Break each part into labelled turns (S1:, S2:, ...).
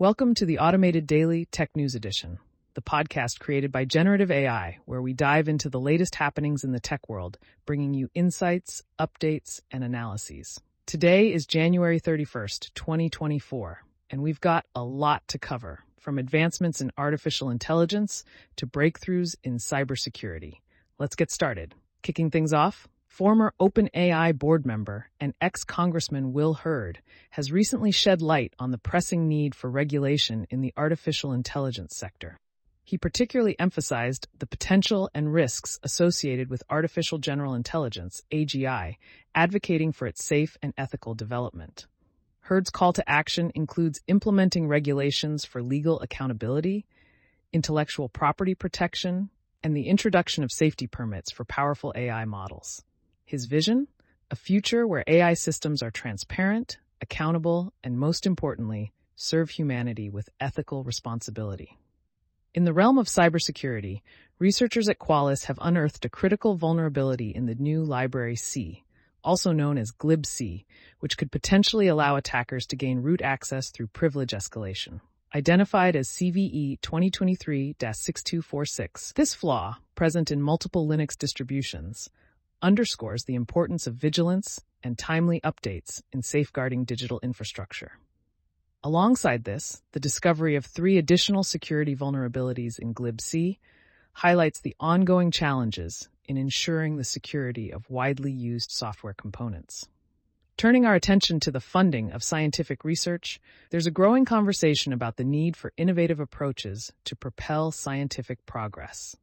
S1: Welcome to the Automated Daily Tech News Edition, the podcast created by Generative AI, where we dive into the latest happenings in the tech world, bringing you insights, updates, and analyses. Today is January 31st, 2024, and we've got a lot to cover, from advancements in artificial intelligence to breakthroughs in cybersecurity. Let's get started. Kicking things off, Former OpenAI board member and ex-Congressman Will Hurd has recently shed light on the pressing need for regulation in the artificial intelligence sector. He particularly emphasized the potential and risks associated with artificial general intelligence, AGI, advocating for its safe and ethical development. Hurd's call to action includes implementing regulations for legal accountability, intellectual property protection, and the introduction of safety permits for powerful AI models. His vision? A future where AI systems are transparent, accountable, and most importantly, serve humanity with ethical responsibility. In the realm of cybersecurity, researchers at Qualys have unearthed a critical vulnerability in the GNU Library C, also known as glibc, which could potentially allow attackers to gain root access through privilege escalation. Identified as CVE 2023-6246, this flaw, present in multiple Linux distributions, underscores the importance of vigilance and timely updates in safeguarding digital infrastructure. Alongside this, the discovery of three additional security vulnerabilities in glibc highlights the ongoing challenges in ensuring the security of widely used software components. Turning our attention to the funding of scientific research, there's a growing conversation about the need for innovative approaches to propel scientific progress.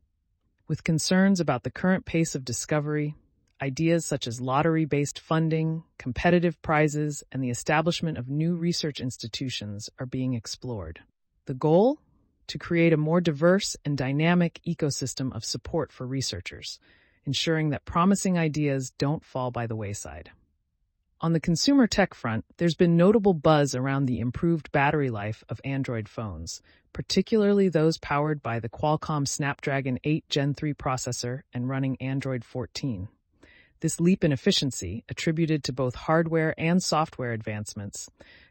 S1: With concerns about the current pace of discovery Ideas such as lottery-based funding, competitive prizes, and the establishment of new research institutions are being explored. The goal? To create a more diverse and dynamic ecosystem of support for researchers, ensuring that promising ideas don't fall by the wayside. On the consumer tech front, there's been notable buzz around the improved battery life of Android phones, particularly those powered by the Qualcomm Snapdragon 8 Gen 3 processor and running Android 14. This leap in efficiency, attributed to both hardware and software advancements,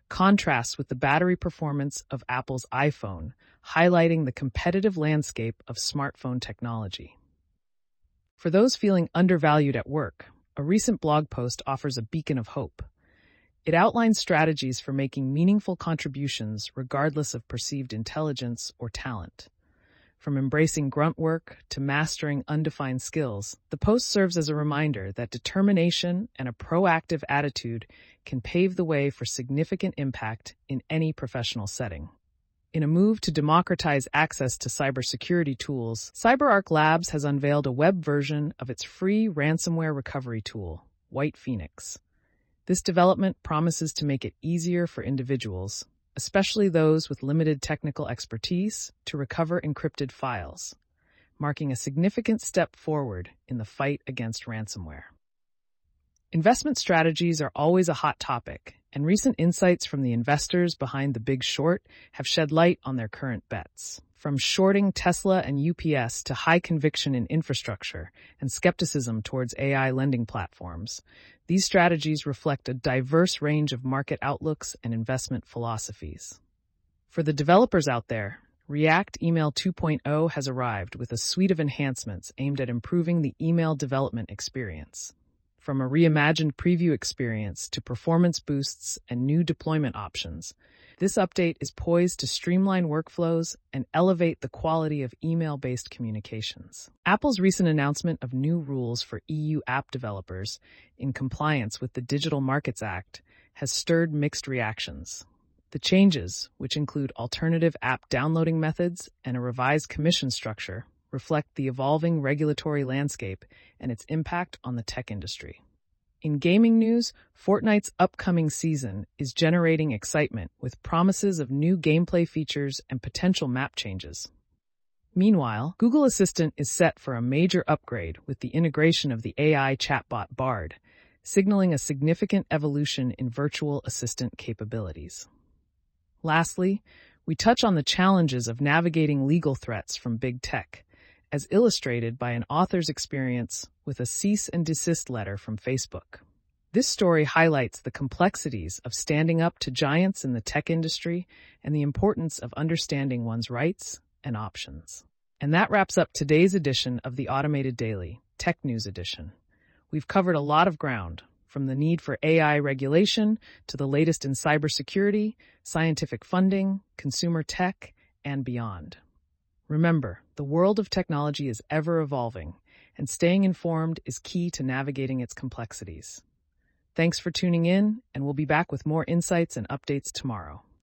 S1: contrasts with the battery performance of Apple's iPhone, highlighting the competitive landscape of smartphone technology. For those feeling undervalued at work, a recent blog post offers a beacon of hope. It outlines strategies for making meaningful contributions regardless of perceived intelligence or talent. From embracing grunt work to mastering undefined skills, the post serves as a reminder that determination and a proactive attitude can pave the way for significant impact in any professional setting. In a move to democratize access to cybersecurity tools, CyberArk Labs has unveiled a web version of its free ransomware recovery tool, White Phoenix. This development promises to make it easier for individuals, especially those with limited technical expertise, to recover encrypted files, marking a significant step forward in the fight against ransomware. Investment strategies are always a hot topic, and recent insights from the investors behind the big short have shed light on their current bets. From shorting Tesla and UPS to high conviction in infrastructure and skepticism towards AI lending platforms, these strategies reflect a diverse range of market outlooks and investment philosophies. For the developers out there, React Email 2.0 has arrived with a suite of enhancements aimed at improving the email development experience. From a reimagined preview experience to performance boosts and new deployment options, this update is poised to streamline workflows and elevate the quality of email-based communications. Apple's recent announcement of new rules for EU app developers in compliance with the Digital Markets Act has stirred mixed reactions. The changes, which include alternative app downloading methods and a revised commission structure, reflect the evolving regulatory landscape and its impact on the tech industry. In gaming news, Fortnite's upcoming season is generating excitement with promises of new gameplay features and potential map changes. Meanwhile, Google Assistant is set for a major upgrade with the integration of the AI chatbot Bard, signaling a significant evolution in virtual assistant capabilities. Lastly, we touch on the challenges of navigating legal threats from big tech, as illustrated by an author's experience with a cease and desist letter from Facebook. This story highlights the complexities of standing up to giants in the tech industry and the importance of understanding one's rights and options. And that wraps up today's edition of the Automated Daily, Tech News Edition. We've covered a lot of ground, from the need for AI regulation to the latest in cybersecurity, scientific funding, consumer tech, and beyond. Remember, the world of technology is ever evolving, and staying informed is key to navigating its complexities. Thanks for tuning in, and we'll be back with more insights and updates tomorrow.